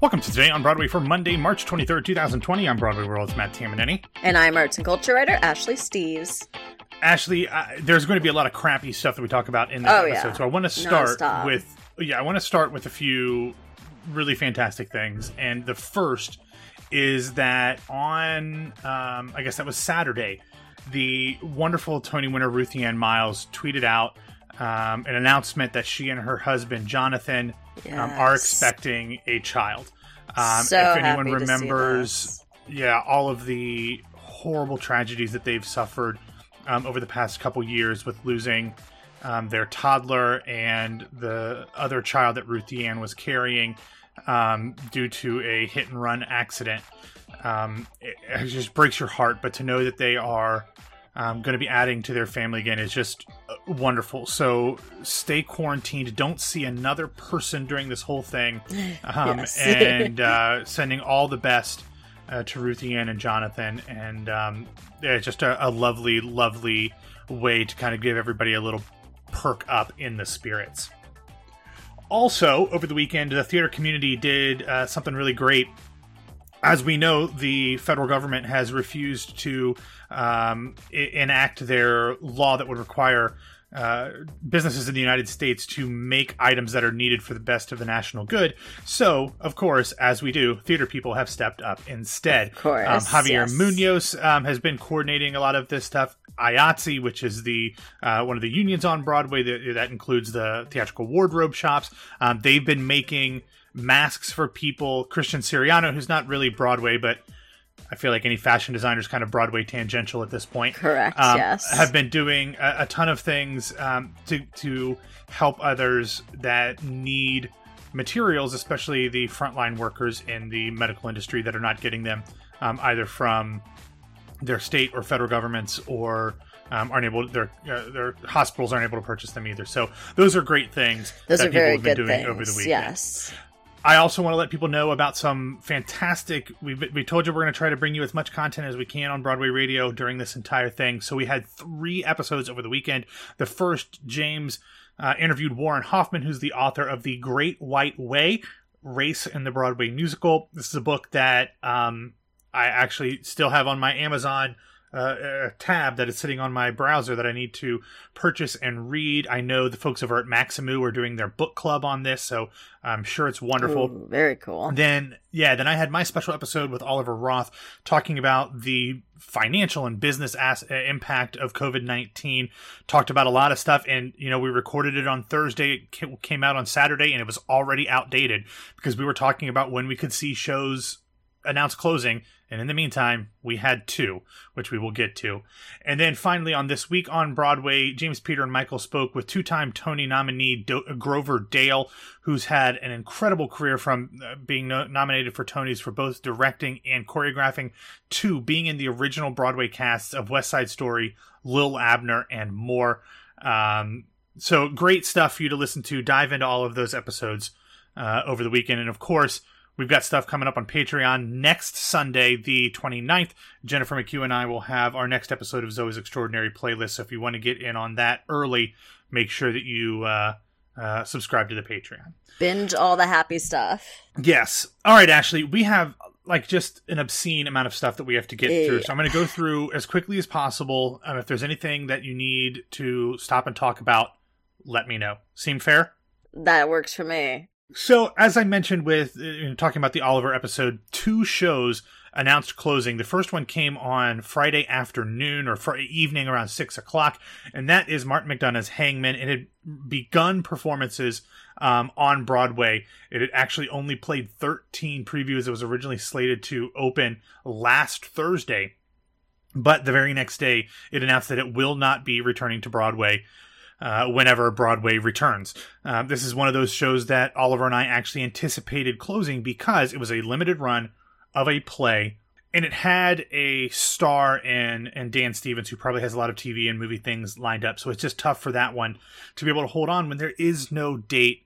Welcome to Today on Broadway for Monday, March 23rd, 2020. I'm Broadway World's Matt Tamanini. And I'm arts and culture writer Ashley Steves. Ashley, uh, there's going to be a lot of crappy stuff that we talk about in this Oh, episode, yeah. so I want to start Nonstop. with yeah, I want to start with a few really fantastic things, and the first is that on um, I guess that was Saturday, the wonderful Tony winner Ruthie Ann Miles tweeted out um, an announcement that she and her husband Jonathan um, are expecting a child. Um, So if anyone happy to see remembers, yeah, all of the horrible tragedies that they've suffered um, over the past couple years with losing um, their toddler and the other child that Ruthie Ann was carrying um, due to a hit and run accident. Um, it, it just breaks your heart, but to know that they are um, going to be adding to their family again is just uh, wonderful. So stay quarantined. Don't see another person during this whole thing. Um, Yes. and uh, sending all the best uh, to Ruthie Ann and Jonathan. And um, yeah, just a, a lovely, lovely way to kind of give everybody a little perk up in the spirits. Also, over the weekend, the theater community did uh, something really great as we know, the federal government has refused to um, enact their law that would require uh, businesses in the United States to make items that are needed for the best of the national good. So, of course, as we do, theater people have stepped up instead. Of course, um, Javier yes. Munoz um, has been coordinating a lot of this stuff. IATSE, which is the uh, one of the unions on Broadway that, that includes the theatrical wardrobe shops, um, they've been making masks for people. Christian Siriano, who's not really Broadway, but I feel like any fashion designer is kind of Broadway tangential at this point. Correct, Um, yes. Have been doing a, a ton of things um, to to help others that need materials, especially the frontline workers in the medical industry that are not getting them um, either from their state or federal governments or um, aren't able their uh, their hospitals aren't able to purchase them either. So those are great things Those that people have been doing things. over the weekend. Yes. I also want to let people know about some fantastic. We we told you we're going to try to bring you as much content as we can on Broadway Radio during this entire thing. So we had three episodes over the weekend. The first, James uh, interviewed Warren Hoffman, who's the author of The Great White Way: Race in the Broadway Musical. This is a book that um, I actually still have on my Amazon uh, a tab that is sitting on my browser that I need to purchase and read. I know the folks over at Maxamoo are doing their book club on this, so I'm sure it's wonderful. Ooh, very cool. Then, yeah, then I had my special episode with Oliver Roth talking about the financial and business as- uh, impact of COVID 19. Talked about a lot of stuff, and, you know, we recorded it on Thursday. It came out on Saturday, and it was already outdated because we were talking about when we could see shows announce closing. And in the meantime, we had two, which we will get to. And then finally, on this week on Broadway, James Peter and Michael spoke with two time Tony nominee Do- Grover Dale, who's had an incredible career from uh, being no- nominated for Tonys for both directing and choreographing to being in the original Broadway casts of West Side Story, Lil Abner, and more. Um, so great stuff for you to listen to. Dive into all of those episodes uh, over the weekend. And of course, We've got stuff coming up on Patreon next Sunday, the 29th. Jennifer McHugh and I will have our next episode of Zoey's Extraordinary Playlist. So if you want to get in on that early, make sure that you uh, uh, subscribe to the Patreon. Binge all the happy stuff. Yes. All right, Ashley. We have like just an obscene amount of stuff that we have to get through. So I'm going to go through as quickly as possible. Um, if there's anything that you need to stop and talk about, let me know. Seem fair? That works for me. So, as I mentioned with uh, you know, talking about the Oliver episode, two shows announced closing. The first one came on Friday afternoon or Friday evening around six o'clock, and that is Martin McDonagh's Hangmen. It had begun performances um, on Broadway. It had actually only played 13 previews. It was originally slated to open last Thursday. But the very next day, it announced that it will not be returning to Broadway uh, whenever Broadway returns. Uh, this is one of those shows that Oliver and I actually anticipated closing because it was a limited run of a play, and it had a star in and Dan Stevens, who probably has a lot of TV and movie things lined up. So it's just tough for that one to be able to hold on when there is no date.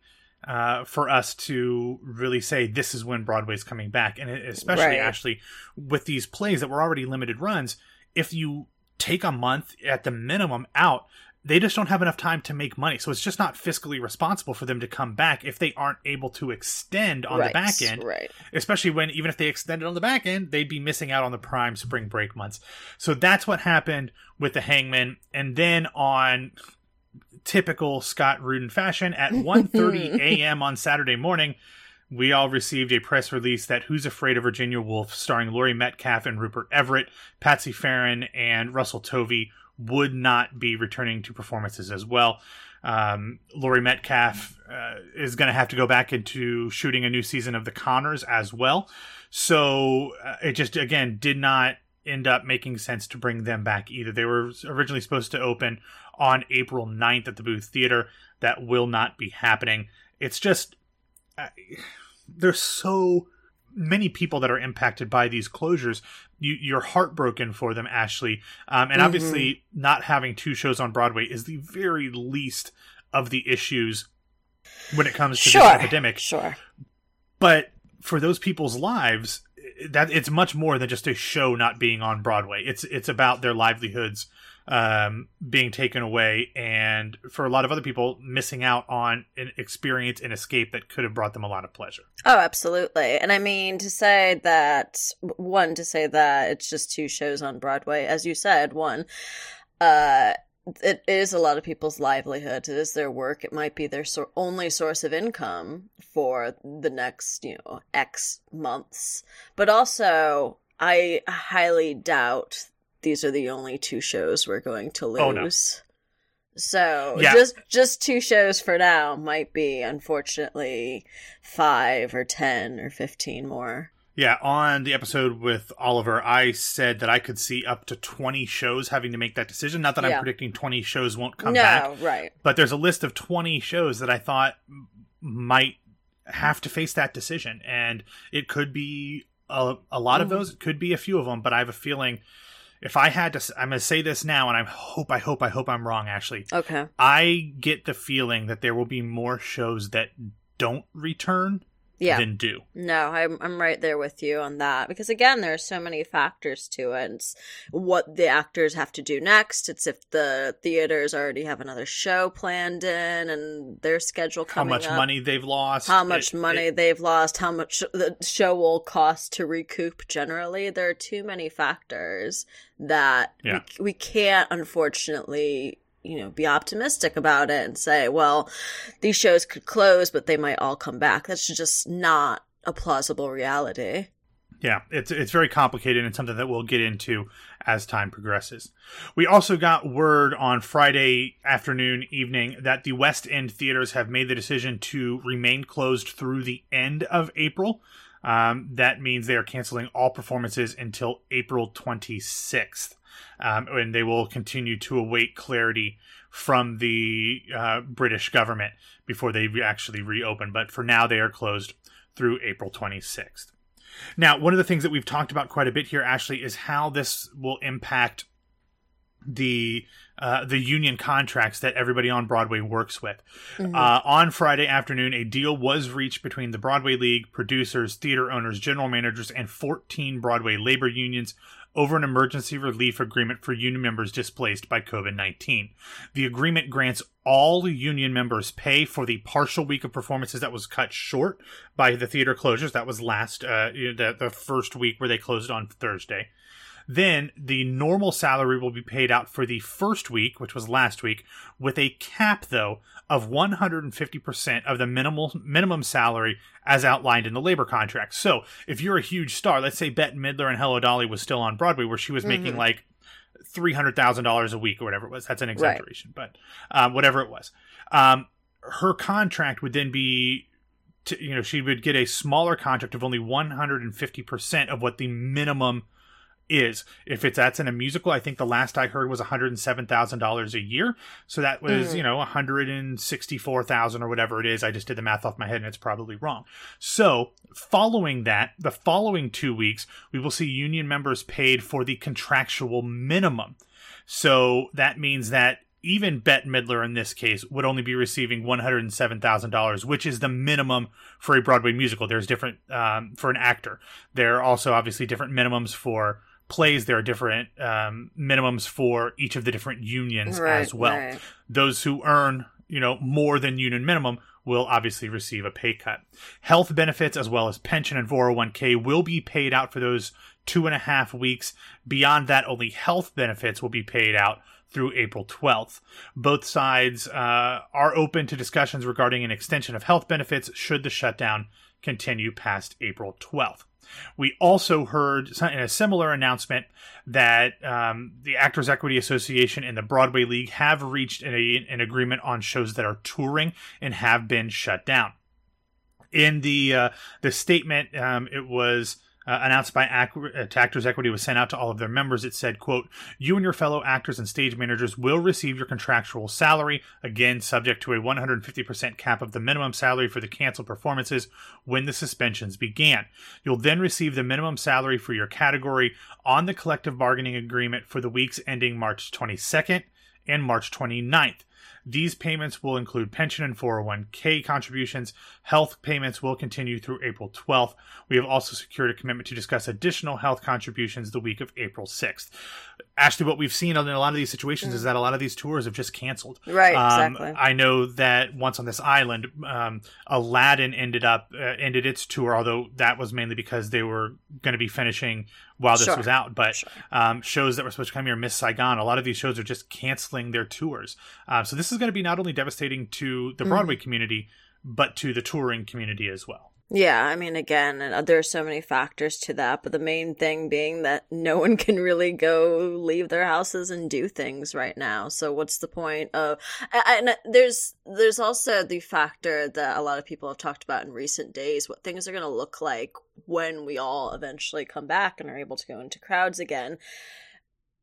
Uh, for us to really say this is when Broadway's coming back, and especially Right. actually with these plays that were already limited runs, if you take a month at the minimum out, they just don't have enough time to make money. So it's just not fiscally responsible for them to come back if they aren't able to extend on right, the back end. Right. Especially when even if they extended on the back end, they'd be missing out on the prime spring break months. So that's what happened with the Hangmen. And then on typical Scott Rudin fashion, at 1.30 a.m. on Saturday morning, we all received a press release that Who's Afraid of Virginia Woolf, starring Laurie Metcalf and Rupert Everett, Patsy Ferran, and Russell Tovey, would not be returning to performances as well. Um, Metcalf uh, is going to have to go back into shooting a new season of The Conners as well. So uh, it just, again, did not end up making sense to bring them back either. They were originally supposed to open on April 9th at the Booth Theater. That will not be happening. It's just. Uh, there's so many people that are impacted by these closures. You, you're heartbroken for them, Ashley. Um, and Mm-hmm. obviously, not having two shows on Broadway is the very least of the issues when it comes to Sure. this epidemic. Sure. But for those people's lives, that it's much more than just a show not being on Broadway. It's it's about their livelihoods um, being taken away, and for a lot of other people, missing out on an experience and escape that could have brought them a lot of pleasure. Oh, absolutely. And I mean, to say that, one, to say that it's just two shows on Broadway, as you said, one, uh, it is a lot of people's livelihood. It is their work. It might be their sor- only source of income for the next, you know, X months. But also, I highly doubt these are the only two shows we're going to lose. Oh, no. So Yeah. just just two shows for now might be unfortunately five or ten or fifteen more. Yeah, on the episode with Oliver, I said that I could see up to 20 shows having to make that decision. Not that I'm predicting 20 shows won't come no, back, right. but there's a list of 20 shows that I thought might have to face that decision. And it could be a, a lot of Mhm. those, it could be a few of them, but I have a feeling if I had to, I'm going to say this now, and I hope, I hope, I hope I'm wrong, Ashley. Okay. I get the feeling that there will be more shows that don't return Yeah. than do. No, I'm I'm right there with you on that because again, there are so many factors to it. It's what the actors have to do next. It's if the theaters already have another show planned in and their schedule coming. Up. How much up. money they've lost. how much It- money it- they've lost, how much the show will cost to recoup generally. There are too many factors that Yeah. we, we can't, unfortunately, you know, be optimistic about it and say, well, these shows could close, but they might all come back. That's just not a plausible reality. Yeah, it's it's very complicated and something that we'll get into as time progresses. We also got word on Friday afternoon, evening that the West End theaters have made the decision to remain closed through the end of April. Um, that means they are canceling all performances until April 26th. Um, and they will continue to await clarity from the uh, British government before they actually reopen. But for now, they are closed through April 26th. Now, one of the things that we've talked about quite a bit here, Ashley, is how this will impact the uh, the union contracts that everybody on Broadway works with. Uh, on Friday afternoon, a deal was reached between the Broadway League, producers, theater owners, general managers, and 14 Broadway labor unions over an emergency relief agreement for union members displaced by COVID 19. The agreement grants all union members pay for the partial week of performances that was cut short by the theater closures. That was last, uh, the, the first week where they closed on Thursday. Then the normal salary will be paid out for the first week, which was last week, with a cap though of 150% of the minimal minimum salary as outlined in the labor contract. So, if you're a huge star, let's say Bette Midler and Hello Dolly was still on Broadway where she was making Mhm. like $300,000 a week or whatever it was. That's an exaggeration, but um, whatever it was. Um, her contract would then be to, you know, she would get a smaller contract of only 150% of what the minimum is. If it's that's in a musical, I think the last I heard was $107,000 a year. So that was, Mhm. you know, 164,000 or whatever it is. I just did the math off my head and it's probably wrong. So, following that, the following 2 weeks, we will see union members paid for the contractual minimum. So, that means that even Bette Midler in this case would only be receiving $107,000, which is the minimum for a Broadway musical. There's different um, for an actor. There are also obviously different minimums for plays, there are different um, minimums for each of the different unions Right, as well. right. Those who earn, you know, more than union minimum will obviously receive a pay cut. Health benefits as well as pension and 401k will be paid out for those two and a half weeks. Beyond that, only health benefits will be paid out through April 12th. Both sides uh, are open to discussions regarding an extension of health benefits should the shutdown continue past April 12th. We also heard in a similar announcement that um, the Actors Equity Association and the Broadway League have reached an, an agreement on shows that are touring and have been shut down. In the uh, the statement, um, it was uh, announced by Ac- uh, Actors Equity was sent out to all of their members. It said, "quote You and your fellow actors and stage managers will receive your contractual salary, again subject to a 150% cap of the minimum salary for the canceled performances when the suspensions began. You'll then receive the minimum salary for your category on the collective bargaining agreement for the weeks ending March 22nd and March 29th." These payments will include pension and 401k contributions. Health payments will continue through April 12th. We have also secured a commitment to discuss additional health contributions the week of April 6th. Ashley, what we've seen in a lot of these situations is that a lot of these tours have just canceled. Right, Um, exactly. I know that once on this island, um, Aladdin ended up uh, ended its tour, although that was mainly because they were going to be finishing while this Sure. was out. But Sure. um, shows that were supposed to come here, Miss Saigon, a lot of these shows are just canceling their tours. Uh, so this is going to be not only devastating to the Broadway community, but to the touring community as well. Yeah, I mean, again, uh, there are so many factors to that, but the main thing being that no one can really go leave their houses and do things right now. So what's the point of? And and there's there's also the factor that a lot of people have talked about in recent days: what things are going to look like when we all eventually come back and are able to go into crowds again.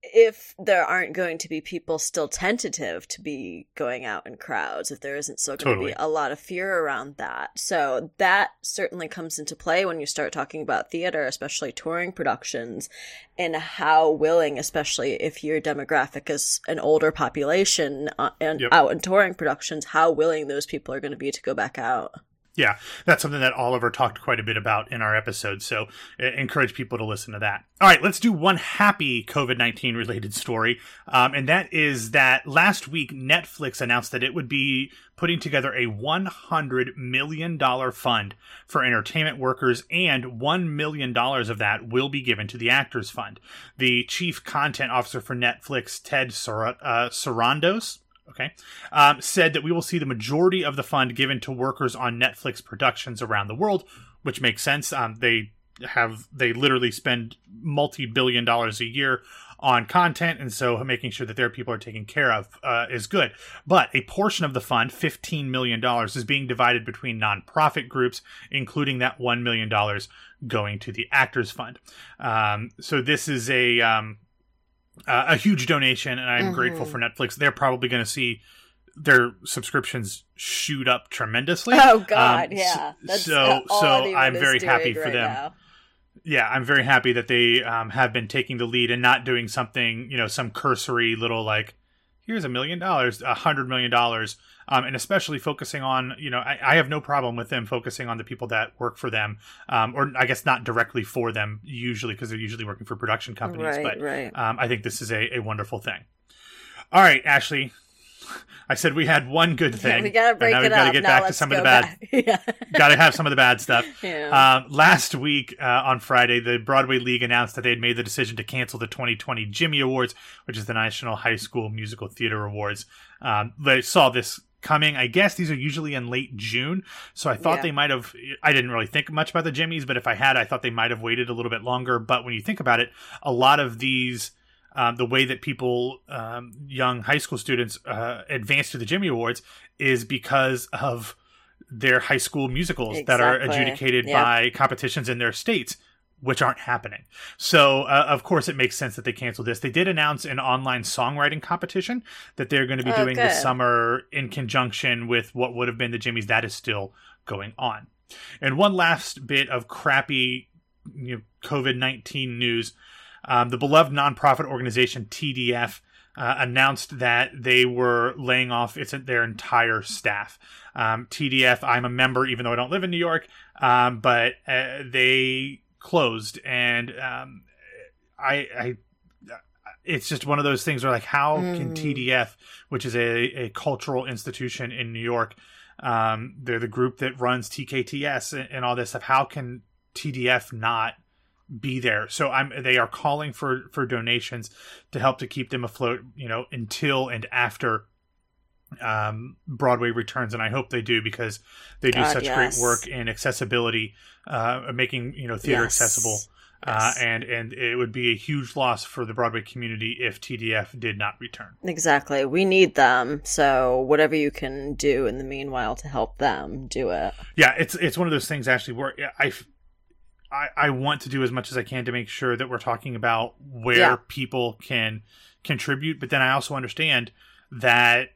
If there aren't going to be people still tentative to be going out in crowds, if there isn't still going Totally. to be a lot of fear around that. So that certainly comes into play when you start talking about theater, especially touring productions, and how willing, especially if your demographic is an older population uh, and Yep. out in touring productions, how willing those people are going to be to go back out. Yeah, that's something that Oliver talked quite a bit about in our episode. So uh, encourage people to listen to that. All right, let's do one happy COVID 19 related story. Um, and that is that last week, Netflix announced that it would be putting together a $100 million fund for entertainment workers, and $1 million of that will be given to the Actors Fund. The chief content officer for Netflix, Ted Sar- uh, Sarandos, okay, um, said that we will see the majority of the fund given to workers on Netflix productions around the world, which makes sense. Um, they have they literally spend multi-billion dollars a year on content, and so making sure that their people are taken care of uh, is good. But a portion of the fund, fifteen million dollars, is being divided between nonprofit groups, including that one million dollars going to the Actors Fund. Um, so this is a um, uh, a huge donation, and I'm grateful Mhm. for Netflix. They're probably going to see their subscriptions shoot up tremendously. Oh God, Um, yeah. That's so so I'm very happy for right them. now. Yeah, I'm very happy that they um, have been taking the lead and not doing something, you know, some cursory little like, here's a million dollars, a hundred million dollars, um, and especially focusing on, you know, I, I have no problem with them focusing on the people that work for them, um, or I guess not directly for them usually because they're usually working for production companies, Right, but right. um, I think this is a, a wonderful thing. All right, Ashley. I said we had one good Yeah, thing. we gotta and now it we've up. got to get now back to some of the bad. yeah. got to have some of the bad stuff. yeah. Um, last week uh, on Friday, the Broadway League announced that they had made the decision to cancel the 2020 Jimmy Awards, which is the National High School Musical Theater Awards. Um, they saw this coming. I guess these are usually in late June, so I thought Yeah. they might have. I didn't really think much about the Jimmys, but if I had, I thought they might have waited a little bit longer. But when you think about it, a lot of these. Um, the way that people, um, young high school students, uh, advance to the Jimmy Awards is because of their high school musicals that are adjudicated by competitions in their states which aren't happening. So uh, of course it makes sense that they canceled this. They did announce an online songwriting competition that they're going to be Oh, doing this summer in conjunction with what would have been the jimmys. That is still going on. And one last bit of crappy you know, covid-19 news um, the beloved nonprofit organization tdf uh, announced that they were laying off its their entire staff. Um, TDF, I'm a member, even though I don't live in New York, um, but uh, they closed, and um, I, I, it's just one of those things where like, how can Mm. TDF, which is a, a cultural institution in New York, um, they're the group that runs TKTS and, and all this stuff. How can TDF not be there? So I'm, they are calling for, for donations to help to keep them afloat, you know, until and after um, Broadway returns, and I hope they do because they do God, such yes. great work in accessibility, uh, making you know theater Yes. accessible. Uh, and and it would be a huge loss for the Broadway community if TDF did not return. Exactly. We need them. So whatever you can do in the meanwhile to help them, do it. Yeah, it's it's one of those things actually where I, I, I want to do as much as I can to make sure that we're talking about where Yeah. people can contribute, but then I also understand that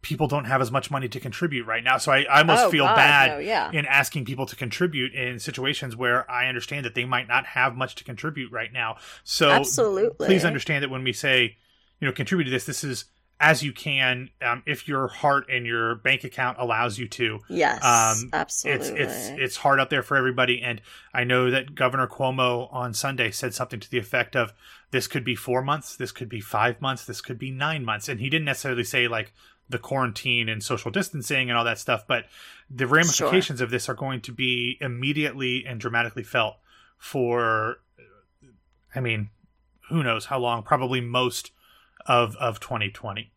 people don't have as much money to contribute right now. So I, I almost Oh, feel God, bad no, yeah. in asking people to contribute in situations where I understand that they might not have much to contribute right now. So Absolutely. please understand that when we say, you know, contribute to this, this is as you can, um, if your heart and your bank account allows you to. Yes. Um, absolutely. It's it's it's hard out there for everybody, and I know that Governor Cuomo on Sunday said something to the effect of, "This could be four months, this could be five months, this could be nine months," and he didn't necessarily say like the quarantine and social distancing and all that stuff, but the ramifications of this are going to be immediately and dramatically felt for, I mean, who knows how long? Probably most of of 2020.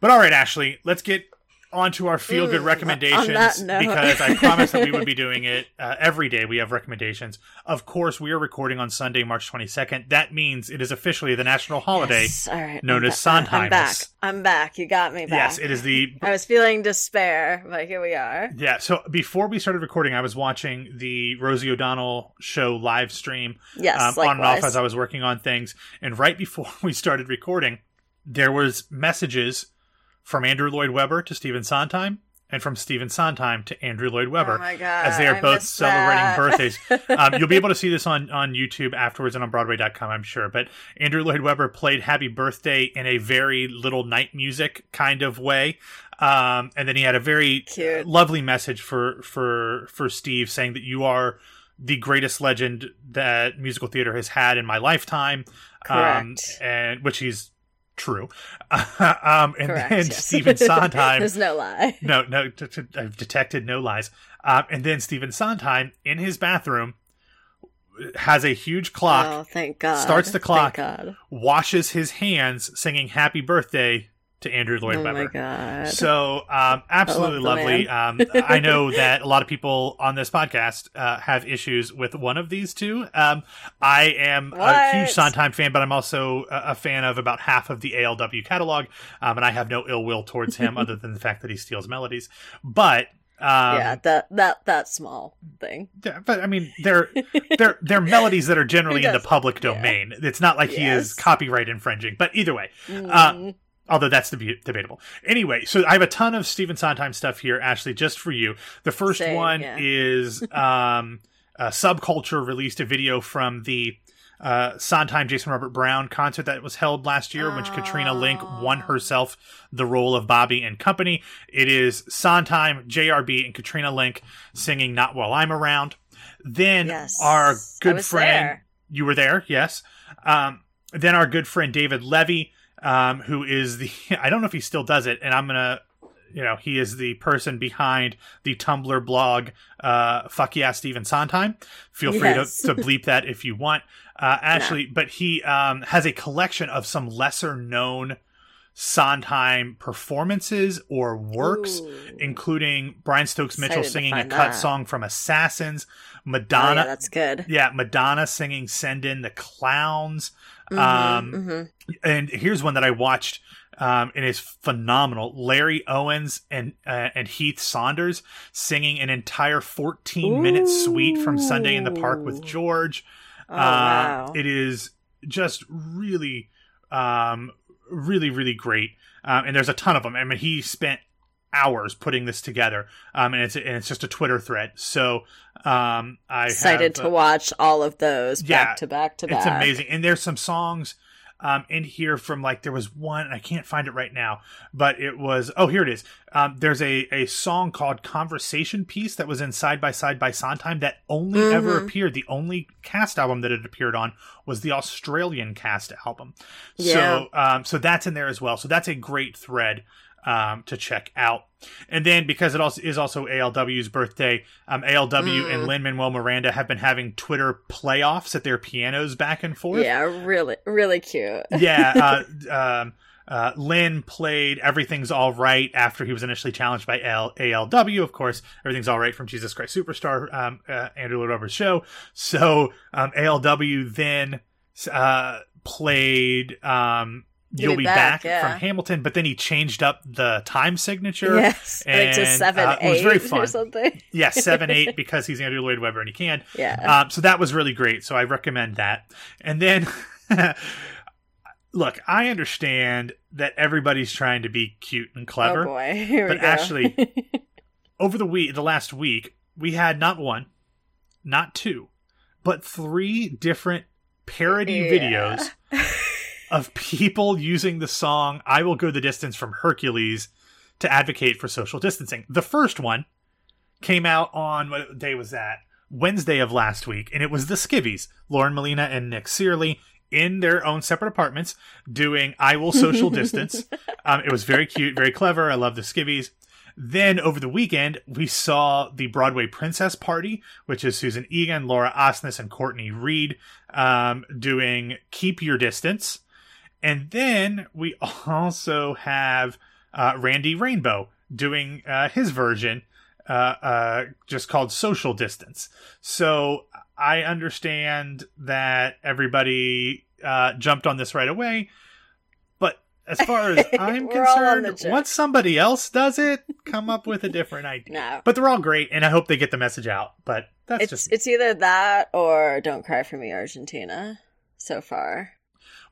But all right, Ashley, let's get on to our feel good Mm, recommendations on that note. because I promised that we would be doing it uh, every day. We have recommendations. Of course, we are recording on Sunday, March 22nd. That means it is officially the national holiday. Yes. Right. known I'm as ba- I'm back. I'm back. You got me back. Yes, it is the I was feeling despair, but here we are. yeah. So before we started recording, I was watching the Rosie O'Donnell show live stream Yes, um, on and off as I was working on things. And right before we started recording, there was messages from Andrew Lloyd Webber to Stephen Sondheim and from Stephen Sondheim to Andrew Lloyd Webber. Oh my god! as they are I both celebrating that. birthdays. Um, you'll be able to see this on, on YouTube afterwards and on Broadway.com, I'm sure. But Andrew Lloyd Webber played Happy Birthday in a very little night music kind of way. Um, and then he had a very Cute. lovely message for, for, for Steve saying that you are the greatest legend that musical theater has had in my lifetime. Um, and which he's true. um, and Correct. then yes. Stephen Sondheim There's no lie. no, no, t- t- I've detected no lies. Um, and then Stephen Sondheim in his bathroom has a huge clock, Oh, thank God. starts the clock. Thank God. washes his hands, singing "Happy Birthday" to Andrew Lloyd oh Webber. my God. So, um, absolutely love lovely. Um, I know that a lot of people on this podcast uh, have issues with one of these two. Um, I am a huge Sondheim fan, but I'm also a, a fan of about half of the ALW catalog, um, and I have no ill will towards him other than the fact that he steals melodies. But um, yeah, that that that small thing. yeah, but I mean, they're they're they're melodies that are generally in the public yeah. domain. It's not like he is copyright infringing. But either way, Uh, Mm. Although that's deb- debatable. Anyway, so I have a ton of Stephen Sondheim stuff here, Ashley, just for you. The first Same, one yeah. is um, uh, Subculture released a video from the uh, Sondheim Jason Robert Brown concert that was held last year, in which Katrina Lenk won Oh. herself the role of Bobby and Company. It is Sondheim, JRB, and Katrina Lenk singing "Not While I'm Around." Then yes. our good friend there. you were there, yes. Um, then our good friend David Levy, um, who is the I don't know if he still does it, and I'm gonna, you know, he is the person behind the Tumblr blog, uh, fuck yeah, Stephen Sondheim. Feel free Yes. to, to bleep that if you want, uh, Ashley. But he um, has a collection of some lesser known Sondheim performances or works, Ooh. including Brian Stokes Mitchell singing a cut that. song from Assassins, Oh, Madonna yeah, that's good. yeah, Madonna singing "Send In the Clowns," Mhm, um, mhm. and here's one that I watched, um, and is phenomenal. Larry Owens and uh, and Heath Saunders singing an entire 14 minute suite from Sunday in the Park with George. Oh, Uh, wow. It is just really, um, really, really great. Um, and there's a ton of them. I mean, he spent hours putting this together, um, and it's and it's just a Twitter thread. So um, I Excited have, to uh, watch all of those yeah, back to back to back. it's amazing. And there's some songs um, in here from like there was one I can't find it right now, but it was oh here it is. Um, there's a a song called "Conversation Piece" that was in Side by Side by Sondheim that only mm-hmm. ever appeared. The only cast album that it appeared on was the Australian cast album. Yeah. So um, so that's in there as well. So that's a great thread um, to check out. And then because it also is also ALW's birthday, um, ALW mm. and Lin Manuel Miranda have been having Twitter playoffs at their pianos back and forth. Yeah, really, really cute. yeah. Uh, um, uh, Lin played Everything's All Right after he was initially challenged by L- ALW. Of course, Everything's All Right from Jesus Christ Superstar, um, uh, Andrew Lloyd show. So um, ALW then uh, played um, You'll be, be back, back yeah. from Hamilton, but then he changed up the time signature. Yes, and, to seven uh, eight it was very fun. or something. yeah, seven eight because he's Andrew Lloyd Webber and he can. Yeah. Um, so that was really great. So I recommend that. And then, look, I understand that everybody's trying to be cute and clever. Oh boy, here but actually, over the week, the last week, we had not one, not two, but three different parody yeah. videos of people using the song I Will Go the Distance from Hercules to advocate for social distancing. The first one came out on what day was that? Wednesday of last week, and it was the Skivvies, Lauren Molina and Nick Cearley in their own separate apartments doing I Will Social Distance. um, it was very cute, very clever. I love the Skivvies. Then over the weekend, we saw the Broadway Princess Party, which is Susan Egan, Laura Osnes, and Courtney Reed um, doing Keep Your Distance. And then we also have uh, Randy Rainbow doing uh, his version, uh, uh, just called Social Distance. So I understand that everybody uh, jumped on this right away. But as far as I'm concerned, once somebody else does it, come up with a different idea. No. But they're all great, and I hope they get the message out. But that's it's, just. It's either that or Don't Cry for Me, Argentina, so far.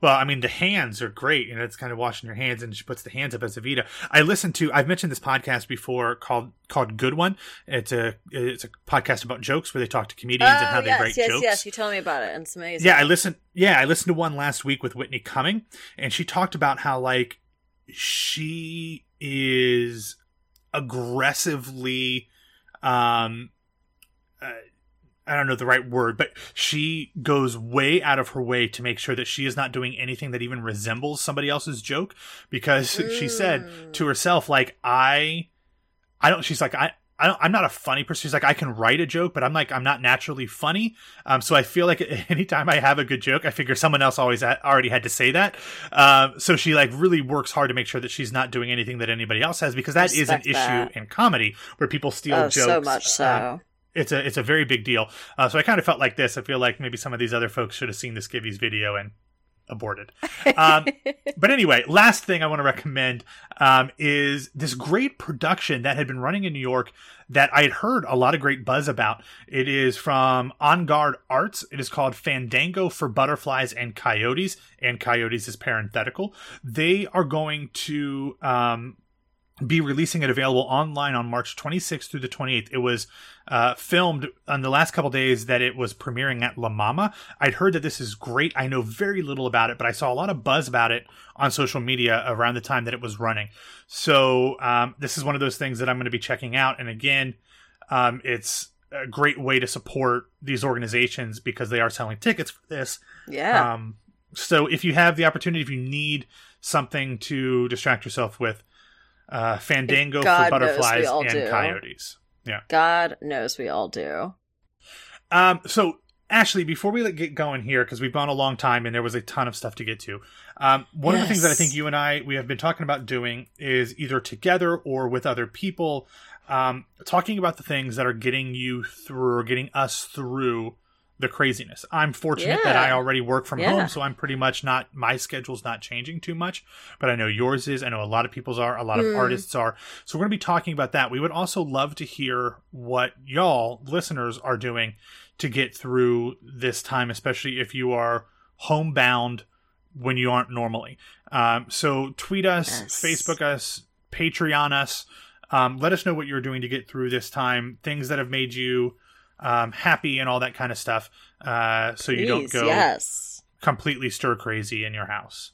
Well, I mean, the hands are great, and it's kind of washing your hands, and she puts the hands up as a Evita. I listened to. I've mentioned this podcast before called called Good One. It's a it's a podcast about jokes where they talk to comedians oh, and how yes, they write yes, jokes. Yes, you told me about it, and it's amazing. Yeah, I listened. Yeah, I listened to one last week with Whitney Cumming, and she talked about how like she is aggressively um uh, I don't know the right word, but she goes way out of her way to make sure that she is not doing anything that even resembles somebody else's joke because mm. she said to herself like I I don't she's like I I don't, I'm not a funny person. She's like, I can write a joke, but I'm like, I'm not naturally funny. Um, so I feel like anytime I have a good joke, I figure someone else always ha- already had to say that. Um, so she like really works hard to make sure that she's not doing anything that anybody else has because that Respect is an that. issue in comedy where people steal oh, jokes. So much so. Uh, it's a it's a very big deal. Uh, so I kind of felt like this. I feel like maybe some of these other folks should have seen the Skivvies video and aborted. Um, but anyway, last thing I want to recommend um, is this great production that had been running in New York that I had heard a lot of great buzz about. It is from En Garde Arts. It is called Fandango for Butterflies and Coyotes, and Coyotes is parenthetical. They are going to um, be releasing it available online on March 26th through the 28th. It was uh, filmed on the last couple days that it was premiering at La Mama. I'd heard that this is great. I know very little about it, but I saw a lot of buzz about it on social media around the time that it was running. So um, this is one of those things that I'm going to be checking out. And again, um, it's a great way to support these organizations because they are selling tickets for this. Yeah. Um, so if you have the opportunity, if you need something to distract yourself with, uh, Fandango God for butterflies and do. coyotes. Yeah. God knows we all do. Um, so Ashley, before we get going here, because we've gone a long time and there was a ton of stuff to get to, um, one yes. of the things that I think you and I we have been talking about doing is either together or with other people, um, talking about the things that are getting you through or getting us through the craziness. I'm fortunate yeah. that I already work from yeah. home, so I'm pretty much not my schedule's not changing too much. But I know yours is. I know a lot of people's are. A lot of mm. artists are. So we're going to be talking about that. We would also love to hear what y'all listeners are doing to get through this time, especially if you are homebound when you aren't normally. Um, so tweet us, yes. Facebook us, Patreon us. Um, let us know what you're doing to get through this time. Things that have made you um, happy and all that kind of stuff. Uh, so Please, you don't go yes. completely stir crazy in your house.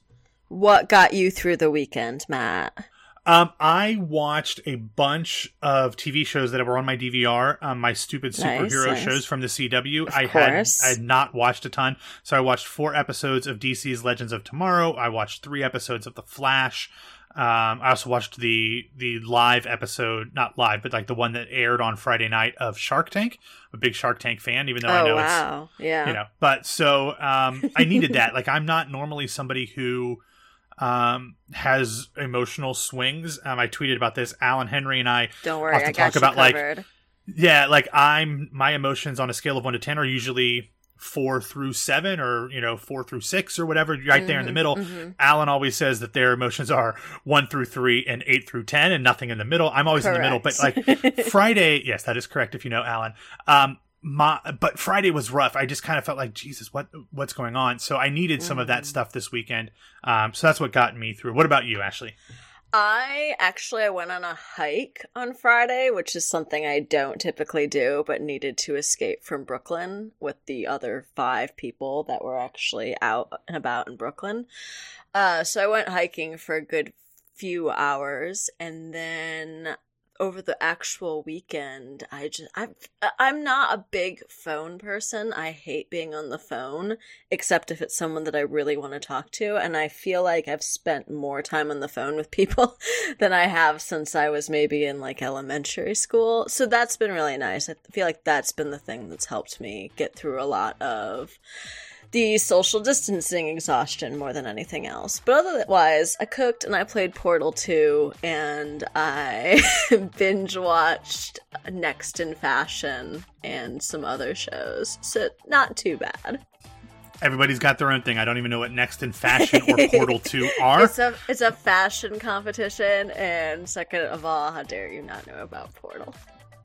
What got you through the weekend, Matt? Um, I watched a bunch of TV shows that were on my DVR, um, my stupid superhero nice, nice. shows from the CW. Of I course. had I had not watched a ton, so I watched four episodes of DC's Legends of Tomorrow. I watched three episodes of The Flash. Um, I also watched the the live episode, not live, but like the one that aired on Friday night of Shark Tank. I'm a big Shark Tank fan, even though oh, I know wow. it's yeah, you know. But so um, I needed that. Like I'm not normally somebody who um, has emotional swings. Um, I tweeted about this. Alan Henry and I don't worry. I talk about covered. like yeah, like I'm my emotions on a scale of one to ten are usually four through seven or you know four through six or whatever right mm-hmm, there in the mm-hmm, middle mm-hmm. alan always says that their emotions are one through three and eight through ten and nothing in the middle i'm always correct. in the middle but like friday yes that is correct if you know alan um my but friday was rough i just kind of felt like jesus what what's going on so i needed some mm-hmm. of that mm. stuff this weekend um so that's what got me through what about you ashley I actually I went on a hike on Friday, which is something I don't typically do, but needed to escape from Brooklyn with the other five people that were actually out and about in Brooklyn. Uh, so I went hiking for a good few hours, and then over the actual weekend i just i'm uh, i'm not a big phone person. I hate being on the phone except if it's someone that i really want to talk to and i feel like i've spent more time on the phone with people than i have since i was maybe in like elementary school. So that's been really nice. I feel like that's been the thing that's helped me get through a lot of the social distancing exhaustion more than anything else. But otherwise, I cooked and I played Portal 2 and I binge watched Next in Fashion and some other shows. So, not too bad. Everybody's got their own thing. I don't even know what Next in Fashion or Portal 2 are. It's a, it's a fashion competition, and second of all, how dare you not know about Portal?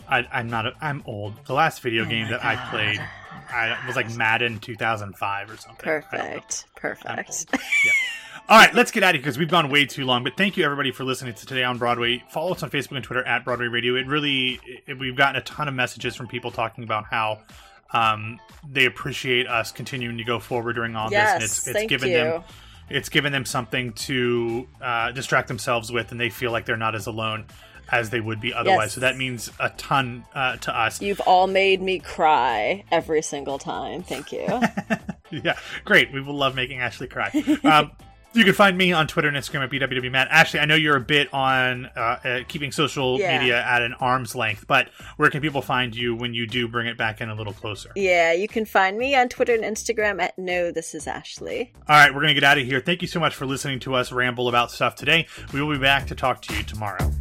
I, am not. A, I'm old. The last video oh game that God. I played I was like Madden 2005 or something. Perfect. Perfect. Yeah. All right, let's get out of here because we've gone way too long. But thank you everybody for listening to Today on Broadway. Follow us on Facebook and Twitter at Broadway Radio. It really, it, we've gotten a ton of messages from people talking about how um, they appreciate us continuing to go forward during all yes, this, and it's it's given you. them it's given them something to uh, distract themselves with, and they feel like they're not as alone as they would be otherwise. Yes. So that means a ton uh, to us. You've all made me cry every single time. Thank you. yeah, great. We will love making Ashley cry. Um, you can find me on Twitter and Instagram at BWWMatt. Ashley, I know you're a bit on uh, uh, keeping social yeah. media at an arm's length, but where can people find you when you do bring it back in a little closer? Yeah, you can find me on Twitter and Instagram at No This Is Ashley. All right, we're going to get out of here. Thank you so much for listening to us ramble about stuff today. We will be back to talk to you tomorrow.